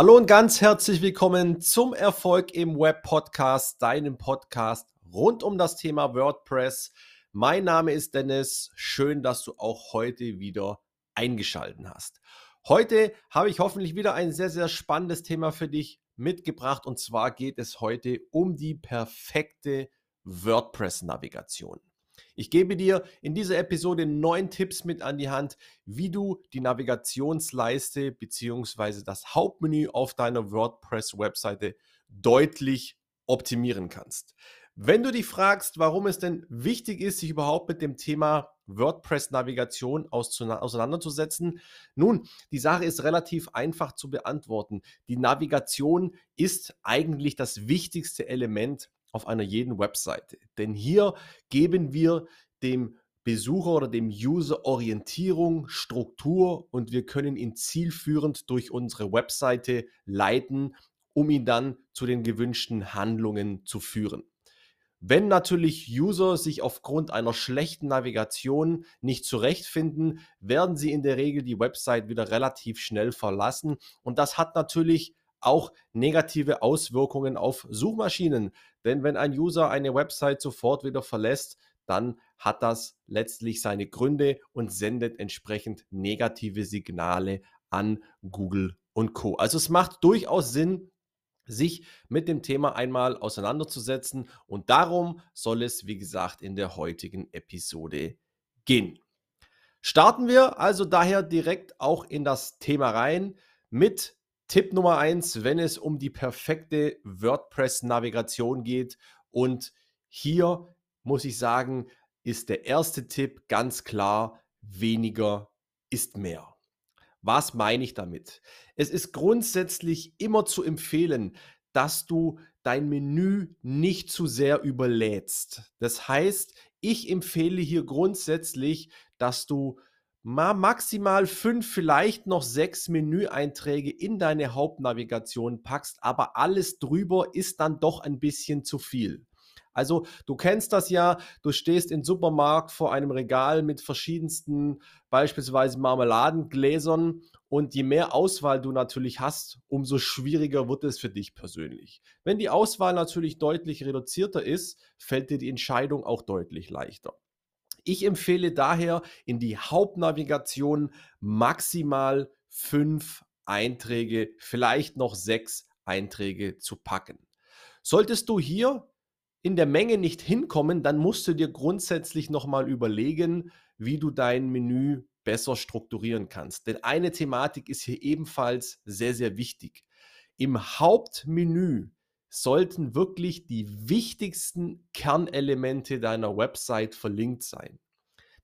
Hallo und ganz herzlich willkommen zum Erfolg im Web Podcast, deinem Podcast rund um das Thema WordPress. Mein Name ist Dennis. Schön, dass du auch heute wieder eingeschaltet hast. Heute habe ich hoffentlich wieder ein sehr, sehr spannendes Thema für dich mitgebracht. Und zwar geht es heute um die perfekte WordPress-Navigation. Ich gebe dir in dieser Episode neun Tipps mit an die Hand, wie du die Navigationsleiste bzw. das Hauptmenü auf deiner WordPress-Webseite deutlich optimieren kannst. Wenn du dich fragst, warum es denn wichtig ist, sich überhaupt mit dem Thema WordPress-Navigation auseinanderzusetzen? Nun, die Sache ist relativ einfach zu beantworten. Die Navigation ist eigentlich das wichtigste Element auf einer jeden Webseite. Denn hier geben wir dem Besucher oder dem User Orientierung, Struktur und wir können ihn zielführend durch unsere Webseite leiten, um ihn dann zu den gewünschten Handlungen zu führen. Wenn natürlich User sich aufgrund einer schlechten Navigation nicht zurechtfinden, werden sie in der Regel die Website wieder relativ schnell verlassen und das hat natürlich auch negative Auswirkungen auf Suchmaschinen. Denn wenn ein User eine Website sofort wieder verlässt, dann hat das letztlich seine Gründe und sendet entsprechend negative Signale an Google und Co. Also es macht durchaus Sinn, sich mit dem Thema einmal auseinanderzusetzen und darum soll es, wie gesagt, in der heutigen Episode gehen. Starten wir also daher direkt auch in das Thema rein mit Tipp Nummer eins, wenn es um die perfekte WordPress-Navigation geht. Und hier muss ich sagen, ist der erste Tipp ganz klar, weniger ist mehr. Was meine ich damit? Es ist grundsätzlich immer zu empfehlen, dass du dein Menü nicht zu sehr überlädst. Das heißt, ich empfehle hier grundsätzlich, dass du mal maximal fünf, vielleicht noch sechs Menüeinträge in deine Hauptnavigation packst, aber alles drüber ist dann doch ein bisschen zu viel. Also du kennst das ja, du stehst im Supermarkt vor einem Regal mit verschiedensten, beispielsweise Marmeladengläsern und je mehr Auswahl du natürlich hast, umso schwieriger wird es für dich persönlich. Wenn die Auswahl natürlich deutlich reduzierter ist, fällt dir die Entscheidung auch deutlich leichter. Ich empfehle daher in die Hauptnavigation maximal fünf Einträge, vielleicht noch sechs Einträge zu packen. Solltest du hier in der Menge nicht hinkommen, dann musst du dir grundsätzlich nochmal überlegen, wie du dein Menü besser strukturieren kannst. Denn eine Thematik ist hier ebenfalls sehr, sehr wichtig. Im Hauptmenü sollten wirklich die wichtigsten Kernelemente deiner Website verlinkt sein.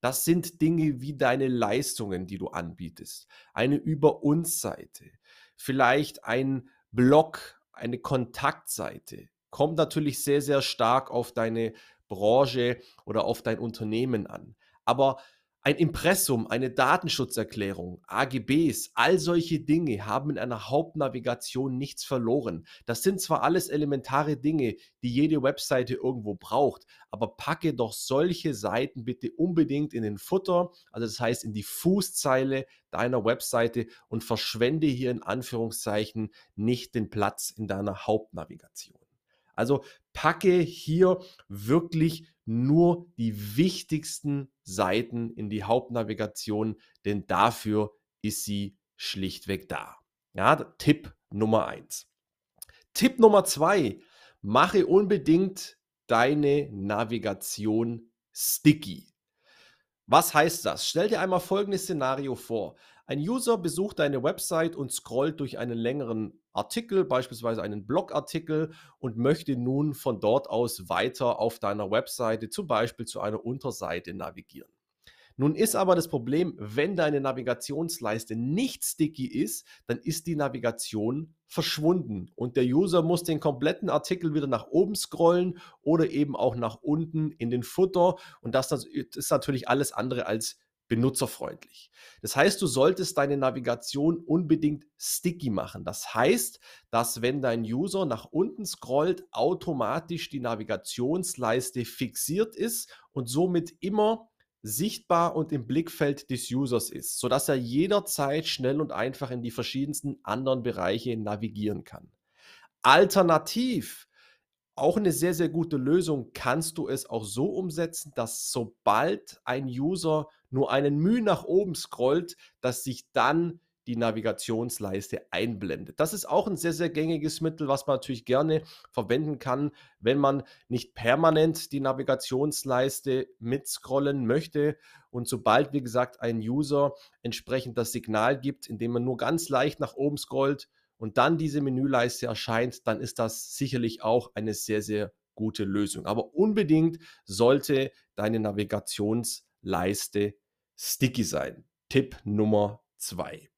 Das sind Dinge wie deine Leistungen, die du anbietest, eine Über uns Seite, vielleicht ein Blog, eine Kontaktseite. Kommt natürlich sehr, sehr stark auf deine Branche oder auf dein Unternehmen an. Aber ein Impressum, eine Datenschutzerklärung, AGBs, all solche Dinge haben in einer Hauptnavigation nichts verloren. Das sind zwar alles elementare Dinge, die jede Webseite irgendwo braucht, aber packe doch solche Seiten bitte unbedingt in den Futter, also das heißt in die Fußzeile deiner Webseite und verschwende hier in Anführungszeichen nicht den Platz in deiner Hauptnavigation. Also packe hier wirklich nur die wichtigsten Seiten in die Hauptnavigation, denn dafür ist sie schlichtweg da. Ja, Tipp Nummer eins. Tipp Nummer zwei: Mache unbedingt deine Navigation sticky. Was heißt das? Stell dir einmal folgendes Szenario vor. Ein User besucht deine Website und scrollt durch einen längeren Artikel, beispielsweise einen Blogartikel, und möchte nun von dort aus weiter auf deiner Webseite, zum Beispiel zu einer Unterseite navigieren. Nun ist aber das Problem, wenn deine Navigationsleiste nicht sticky ist, dann ist die Navigation verschwunden und der User muss den kompletten Artikel wieder nach oben scrollen oder eben auch nach unten in den Futter und das ist natürlich alles andere als benutzerfreundlich. Das heißt, du solltest deine Navigation unbedingt sticky machen. Das heißt, dass wenn dein User nach unten scrollt, automatisch die Navigationsleiste fixiert ist und somit immer sichtbar und im Blickfeld des Users ist, sodass er jederzeit schnell und einfach in die verschiedensten anderen Bereiche navigieren kann. Alternativ, auch eine sehr, sehr gute Lösung, kannst du es auch so umsetzen, dass sobald ein User nur einen Mühe nach oben scrollt, dass sich dann die Navigationsleiste einblendet. Das ist auch ein sehr, sehr gängiges Mittel, was man natürlich gerne verwenden kann, wenn man nicht permanent die Navigationsleiste mitscrollen möchte. Und sobald, wie gesagt, ein User entsprechend das Signal gibt, indem man nur ganz leicht nach oben scrollt und dann diese Menüleiste erscheint, dann ist das sicherlich auch eine sehr, sehr gute Lösung. Aber unbedingt sollte deine Navigationsleiste sticky sein. Tipp Nummer zwei.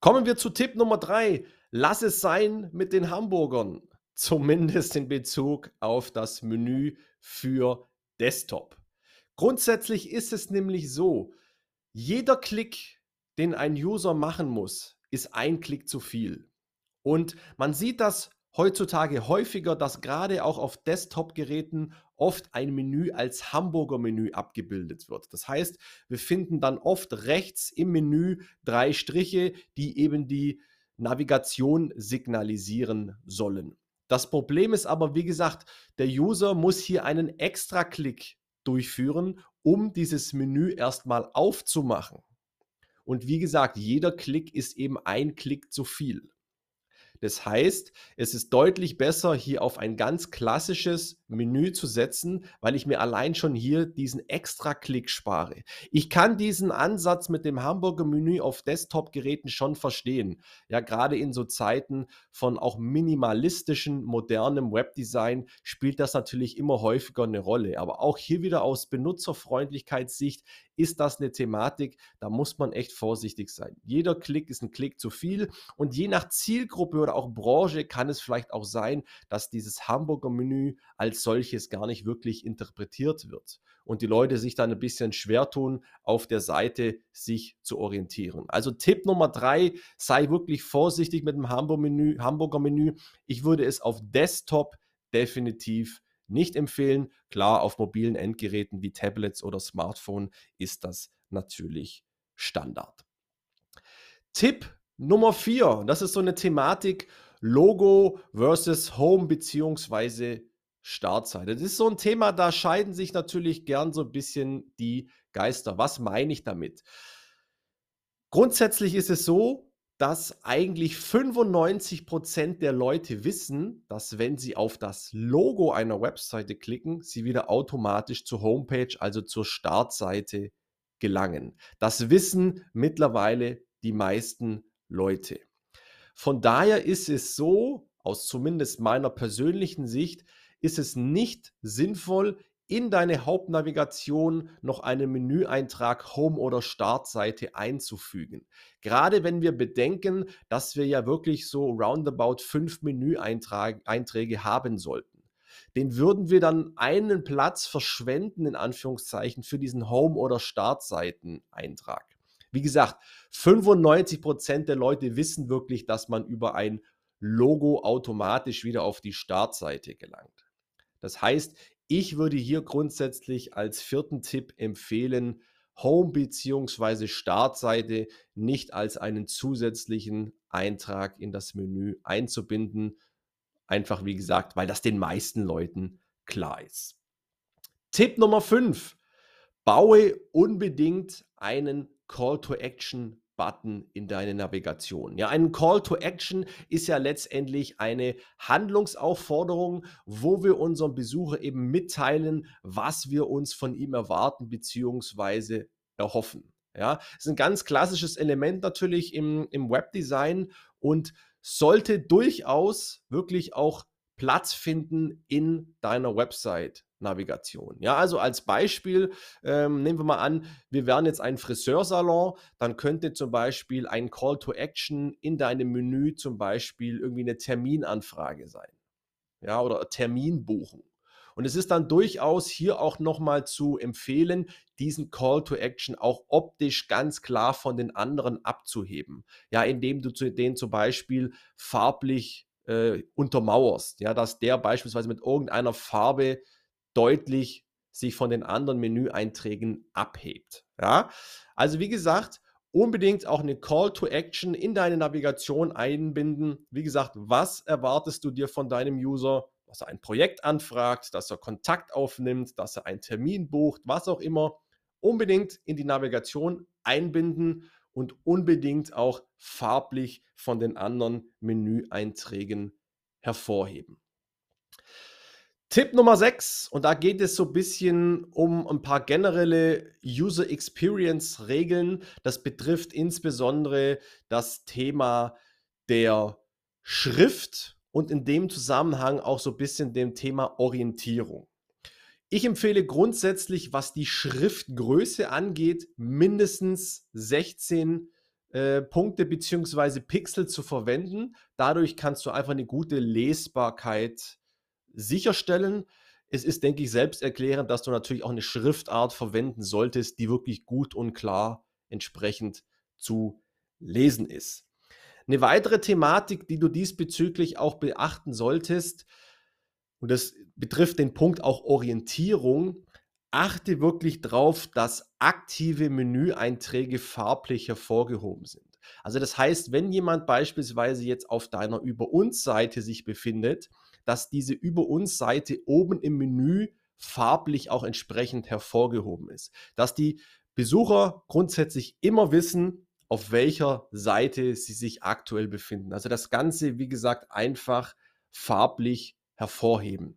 Kommen wir zu Tipp Nummer drei. Lass es sein mit den Hamburgern. Zumindest in Bezug auf das Menü für Desktop. Grundsätzlich ist es nämlich so, jeder Klick, den ein User machen muss, ist ein Klick zu viel. Und man sieht das heutzutage häufiger, dass gerade auch auf Desktop-Geräten oft ein Menü als Hamburger Menü abgebildet wird. Das heißt, wir finden dann oft rechts im Menü drei Striche, die eben die Navigation signalisieren sollen. Das Problem ist aber, wie gesagt, der User muss hier einen Extra-Klick durchführen, um dieses Menü erstmal aufzumachen. Und wie gesagt, jeder Klick ist eben ein Klick zu viel. Das heißt, es ist deutlich besser, hier auf ein ganz klassisches Menü zu setzen, weil ich mir allein schon hier diesen extra Klick spare. Ich kann diesen Ansatz mit dem Hamburger Menü auf Desktop-Geräten schon verstehen. Ja, gerade in so Zeiten von auch minimalistischen, modernem Webdesign spielt das natürlich immer häufiger eine Rolle. Aber auch hier wieder aus Benutzerfreundlichkeitssicht ist das eine Thematik, da muss man echt vorsichtig sein. Jeder Klick ist ein Klick zu viel und je nach Zielgruppe oder auch Branche kann es vielleicht auch sein, dass dieses Hamburger Menü als solches gar nicht wirklich interpretiert wird und die Leute sich dann ein bisschen schwer tun, auf der Seite sich zu orientieren. Also Tipp Nummer drei, sei wirklich vorsichtig mit dem Hamburger Menü. Ich würde es auf Desktop definitiv nicht empfehlen. Klar, auf mobilen Endgeräten wie Tablets oder Smartphone ist das natürlich Standard. Tipp Nummer vier, das ist so eine Thematik Logo versus Home beziehungsweise Startseite. Das ist so ein Thema, da scheiden sich natürlich gern so ein bisschen die Geister. Was meine ich damit? Grundsätzlich ist es so, dass eigentlich 95% der Leute wissen, dass wenn sie auf das Logo einer Webseite klicken, sie wieder automatisch zur Homepage, also zur Startseite gelangen. Das wissen mittlerweile die meisten Leute. Von daher ist es so, aus zumindest meiner persönlichen Sicht, ist es nicht sinnvoll, in deine Hauptnavigation noch einen Menüeintrag Home oder Startseite einzufügen. Gerade wenn wir bedenken, dass wir ja wirklich so roundabout fünf Menüeinträge haben sollten. Den würden wir dann einen Platz verschwenden, in Anführungszeichen, für diesen Home- oder Startseiteneintrag. Wie gesagt, 95% der Leute wissen wirklich, dass man über ein Logo automatisch wieder auf die Startseite gelangt. Das heißt, ich würde hier grundsätzlich als vierten Tipp empfehlen, Home bzw. Startseite nicht als einen zusätzlichen Eintrag in das Menü einzubinden. Einfach wie gesagt, weil das den meisten Leuten klar ist. Tipp Nummer 5. Baue unbedingt einen Call to Action Button in deine Navigation. Ja, ein Call to Action ist ja letztendlich eine Handlungsaufforderung, wo wir unserem Besucher eben mitteilen, was wir uns von ihm erwarten bzw. erhoffen. Ja, ist ein ganz klassisches Element natürlich im, im Webdesign und sollte durchaus wirklich auch Platz finden in deiner Website. Navigation. Ja, also als Beispiel ähm, nehmen wir mal an, wir wären jetzt ein Friseursalon, dann könnte zum Beispiel ein Call to Action in deinem Menü zum Beispiel irgendwie eine Terminanfrage sein. Ja, oder Terminbuchen. Und es ist dann durchaus hier auch nochmal zu empfehlen, diesen Call to Action auch optisch ganz klar von den anderen abzuheben. Ja, indem du den zum Beispiel farblich äh, untermauerst. Ja, dass der beispielsweise mit irgendeiner Farbe deutlich sich von den anderen Menüeinträgen abhebt. Ja? Also wie gesagt, unbedingt auch eine Call to Action in deine Navigation einbinden. Wie gesagt, was erwartest du dir von deinem User? Dass er ein Projekt anfragt, dass er Kontakt aufnimmt, dass er einen Termin bucht, was auch immer. Unbedingt in die Navigation einbinden und unbedingt auch farblich von den anderen Menüeinträgen hervorheben. Tipp Nummer 6, und da geht es so ein bisschen um ein paar generelle User Experience Regeln. Das betrifft insbesondere das Thema der Schrift und in dem Zusammenhang auch so ein bisschen dem Thema Orientierung. Ich empfehle grundsätzlich, was die Schriftgröße angeht, mindestens 16 äh, Punkte bzw. Pixel zu verwenden. Dadurch kannst du einfach eine gute Lesbarkeit sicherstellen. Es ist, denke ich, selbsterklärend, dass du natürlich auch eine Schriftart verwenden solltest, die wirklich gut und klar entsprechend zu lesen ist. Eine weitere Thematik, die du diesbezüglich auch beachten solltest, und das betrifft den Punkt auch Orientierung, achte wirklich darauf, dass aktive Menüeinträge farblich hervorgehoben sind. Also das heißt, wenn jemand beispielsweise jetzt auf deiner Über uns Seite sich befindet, dass diese Über uns Seite oben im Menü farblich auch entsprechend hervorgehoben ist. Dass die Besucher grundsätzlich immer wissen, auf welcher Seite sie sich aktuell befinden. Also das Ganze, wie gesagt, einfach farblich hervorheben.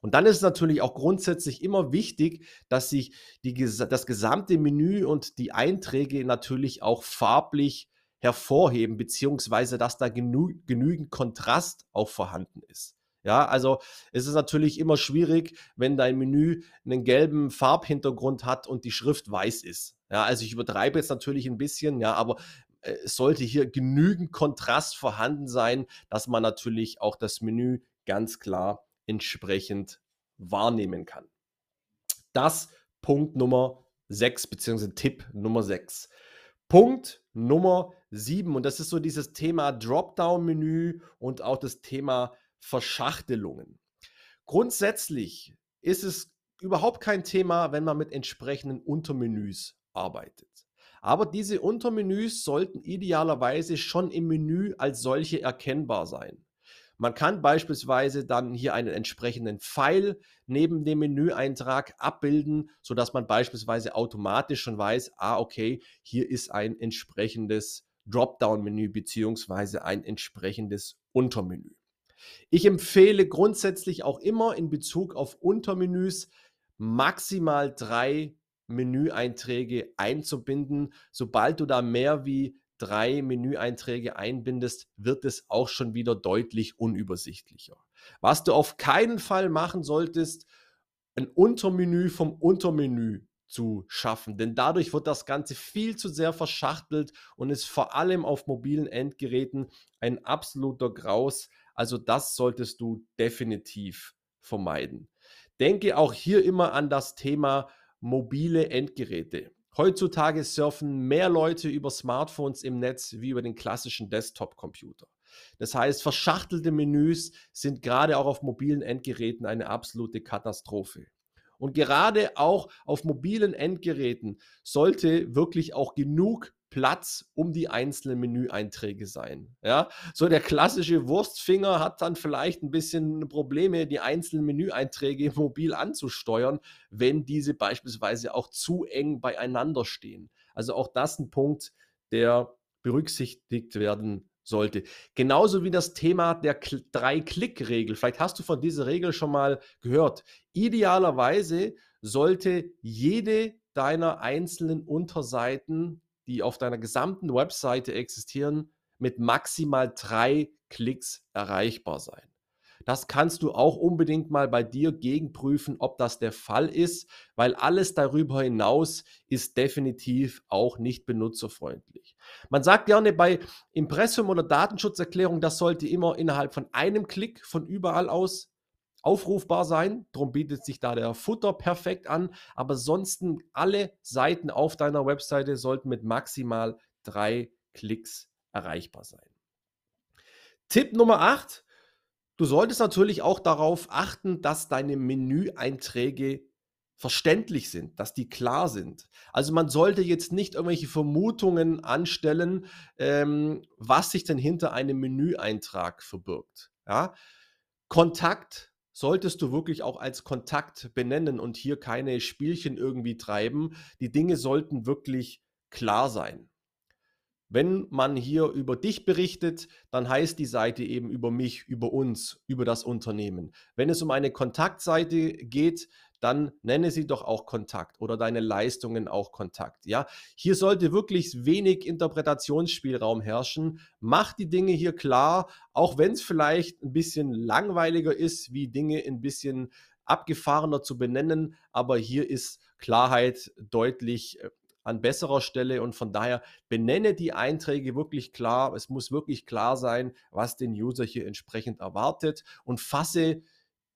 Und dann ist es natürlich auch grundsätzlich immer wichtig, dass sich die, das gesamte Menü und die Einträge natürlich auch farblich hervorheben, beziehungsweise dass da genü genügend Kontrast auch vorhanden ist. Ja, also es ist natürlich immer schwierig, wenn dein Menü einen gelben Farbhintergrund hat und die Schrift weiß ist. Ja, also ich übertreibe jetzt natürlich ein bisschen, ja, aber äh, es sollte hier genügend Kontrast vorhanden sein, dass man natürlich auch das Menü ganz klar entsprechend wahrnehmen kann. Das Punkt Nummer 6, beziehungsweise Tipp Nummer 6. Punkt Nummer 7, und das ist so dieses Thema Dropdown-Menü und auch das Thema Verschachtelungen. Grundsätzlich ist es überhaupt kein Thema, wenn man mit entsprechenden Untermenüs arbeitet. Aber diese Untermenüs sollten idealerweise schon im Menü als solche erkennbar sein. Man kann beispielsweise dann hier einen entsprechenden Pfeil neben dem Menüeintrag abbilden, sodass man beispielsweise automatisch schon weiß, ah, okay, hier ist ein entsprechendes Dropdown-Menü beziehungsweise ein entsprechendes Untermenü. Ich empfehle grundsätzlich auch immer in Bezug auf Untermenüs maximal drei Menüeinträge einzubinden. Sobald du da mehr wie drei Menüeinträge einbindest, wird es auch schon wieder deutlich unübersichtlicher. Was du auf keinen Fall machen solltest, ein Untermenü vom Untermenü zu schaffen, denn dadurch wird das Ganze viel zu sehr verschachtelt und ist vor allem auf mobilen Endgeräten ein absoluter Graus. Also das solltest du definitiv vermeiden. Denke auch hier immer an das Thema mobile Endgeräte. Heutzutage surfen mehr Leute über Smartphones im Netz wie über den klassischen Desktop-Computer. Das heißt, verschachtelte Menüs sind gerade auch auf mobilen Endgeräten eine absolute Katastrophe. Und gerade auch auf mobilen Endgeräten sollte wirklich auch genug Platz um die einzelnen Menüeinträge sein. Ja, so der klassische Wurstfinger hat dann vielleicht ein bisschen Probleme, die einzelnen Menüeinträge mobil anzusteuern, wenn diese beispielsweise auch zu eng beieinander stehen. Also auch das ein Punkt, der berücksichtigt werden sollte. Genauso wie das Thema der Drei-Klick-Regel. Vielleicht hast du von dieser Regel schon mal gehört. Idealerweise sollte jede deiner einzelnen Unterseiten die auf deiner gesamten Webseite existieren, mit maximal drei Klicks erreichbar sein. Das kannst du auch unbedingt mal bei dir gegenprüfen, ob das der Fall ist, weil alles darüber hinaus ist definitiv auch nicht benutzerfreundlich. Man sagt gerne bei Impressum oder Datenschutzerklärung, das sollte immer innerhalb von einem Klick von überall aus aufrufbar sein. Darum bietet sich da der Futter perfekt an. Aber sonst alle Seiten auf deiner Webseite sollten mit maximal drei Klicks erreichbar sein. Tipp Nummer 8. Du solltest natürlich auch darauf achten, dass deine Menüeinträge verständlich sind, dass die klar sind. Also man sollte jetzt nicht irgendwelche Vermutungen anstellen, ähm, was sich denn hinter einem Menüeintrag verbirgt. Ja? Kontakt solltest du wirklich auch als Kontakt benennen und hier keine Spielchen irgendwie treiben. Die Dinge sollten wirklich klar sein. Wenn man hier über dich berichtet, dann heißt die Seite eben über mich, über uns, über das Unternehmen. Wenn es um eine Kontaktseite geht, dann nenne sie doch auch Kontakt oder deine Leistungen auch Kontakt. Ja, hier sollte wirklich wenig Interpretationsspielraum herrschen. Mach die Dinge hier klar, auch wenn es vielleicht ein bisschen langweiliger ist, wie Dinge ein bisschen abgefahrener zu benennen, aber hier ist Klarheit deutlich äh, an besserer Stelle und von daher benenne die Einträge wirklich klar. Es muss wirklich klar sein, was den User hier entsprechend erwartet und fasse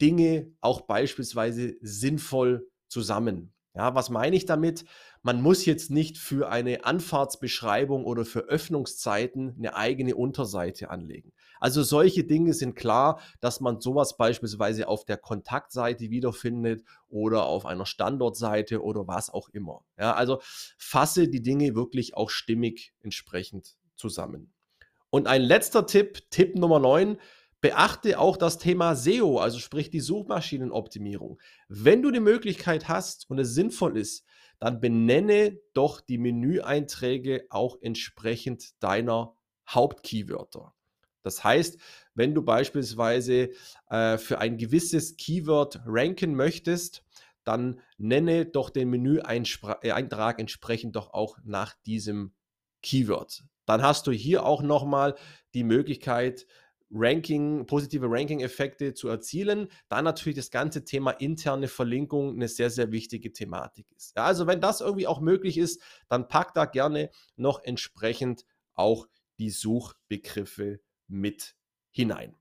Dinge auch beispielsweise sinnvoll zusammen. Ja, was meine ich damit? Man muss jetzt nicht für eine Anfahrtsbeschreibung oder für Öffnungszeiten eine eigene Unterseite anlegen. Also solche Dinge sind klar, dass man sowas beispielsweise auf der Kontaktseite wiederfindet oder auf einer Standortseite oder was auch immer. Ja, also fasse die Dinge wirklich auch stimmig entsprechend zusammen. Und ein letzter Tipp, Tipp Nummer 9, Beachte auch das Thema SEO, also sprich die Suchmaschinenoptimierung. Wenn du die Möglichkeit hast und es sinnvoll ist, dann benenne doch die Menüeinträge auch entsprechend deiner Hauptkeywörter. Das heißt, wenn du beispielsweise äh, für ein gewisses Keyword ranken möchtest, dann nenne doch den Menüeintrag entsprechend doch auch nach diesem Keyword. Dann hast du hier auch nochmal die Möglichkeit, Ranking, positive Ranking-Effekte zu erzielen. Dann natürlich das ganze Thema interne Verlinkung eine sehr, sehr wichtige Thematik ist. Ja, also wenn das irgendwie auch möglich ist, dann pack da gerne noch entsprechend auch die Suchbegriffe mit hinein.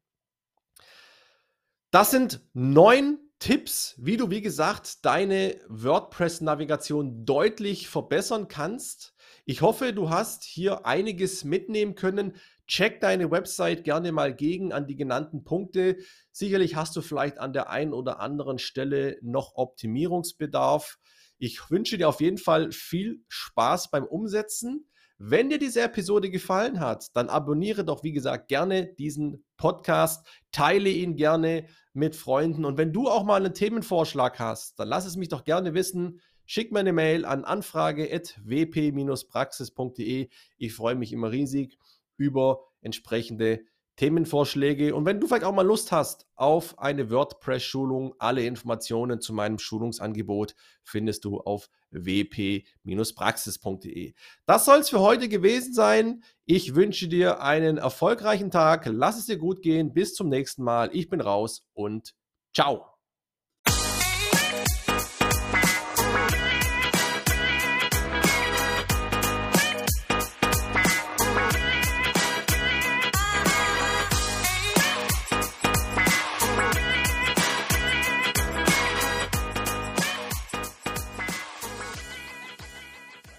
Das sind neun Tipps, wie du, wie gesagt, deine WordPress-Navigation deutlich verbessern kannst. Ich hoffe, du hast hier einiges mitnehmen können. Check deine Website gerne mal gegen an die genannten Punkte. Sicherlich hast du vielleicht an der einen oder anderen Stelle noch Optimierungsbedarf. Ich wünsche dir auf jeden Fall viel Spaß beim Umsetzen. Wenn dir diese Episode gefallen hat, dann abonniere doch, wie gesagt, gerne diesen Podcast, teile ihn gerne mit Freunden und wenn du auch mal einen Themenvorschlag hast, dann lass es mich doch gerne wissen. Schick mir eine Mail an anfrage.wp-praxis.de. Ich freue mich immer riesig über entsprechende Themenvorschläge. Und wenn du vielleicht auch mal Lust hast auf eine WordPress-Schulung, alle Informationen zu meinem Schulungsangebot findest du auf wp-praxis.de. Das soll es für heute gewesen sein. Ich wünsche dir einen erfolgreichen Tag. Lass es dir gut gehen. Bis zum nächsten Mal. Ich bin raus und ciao.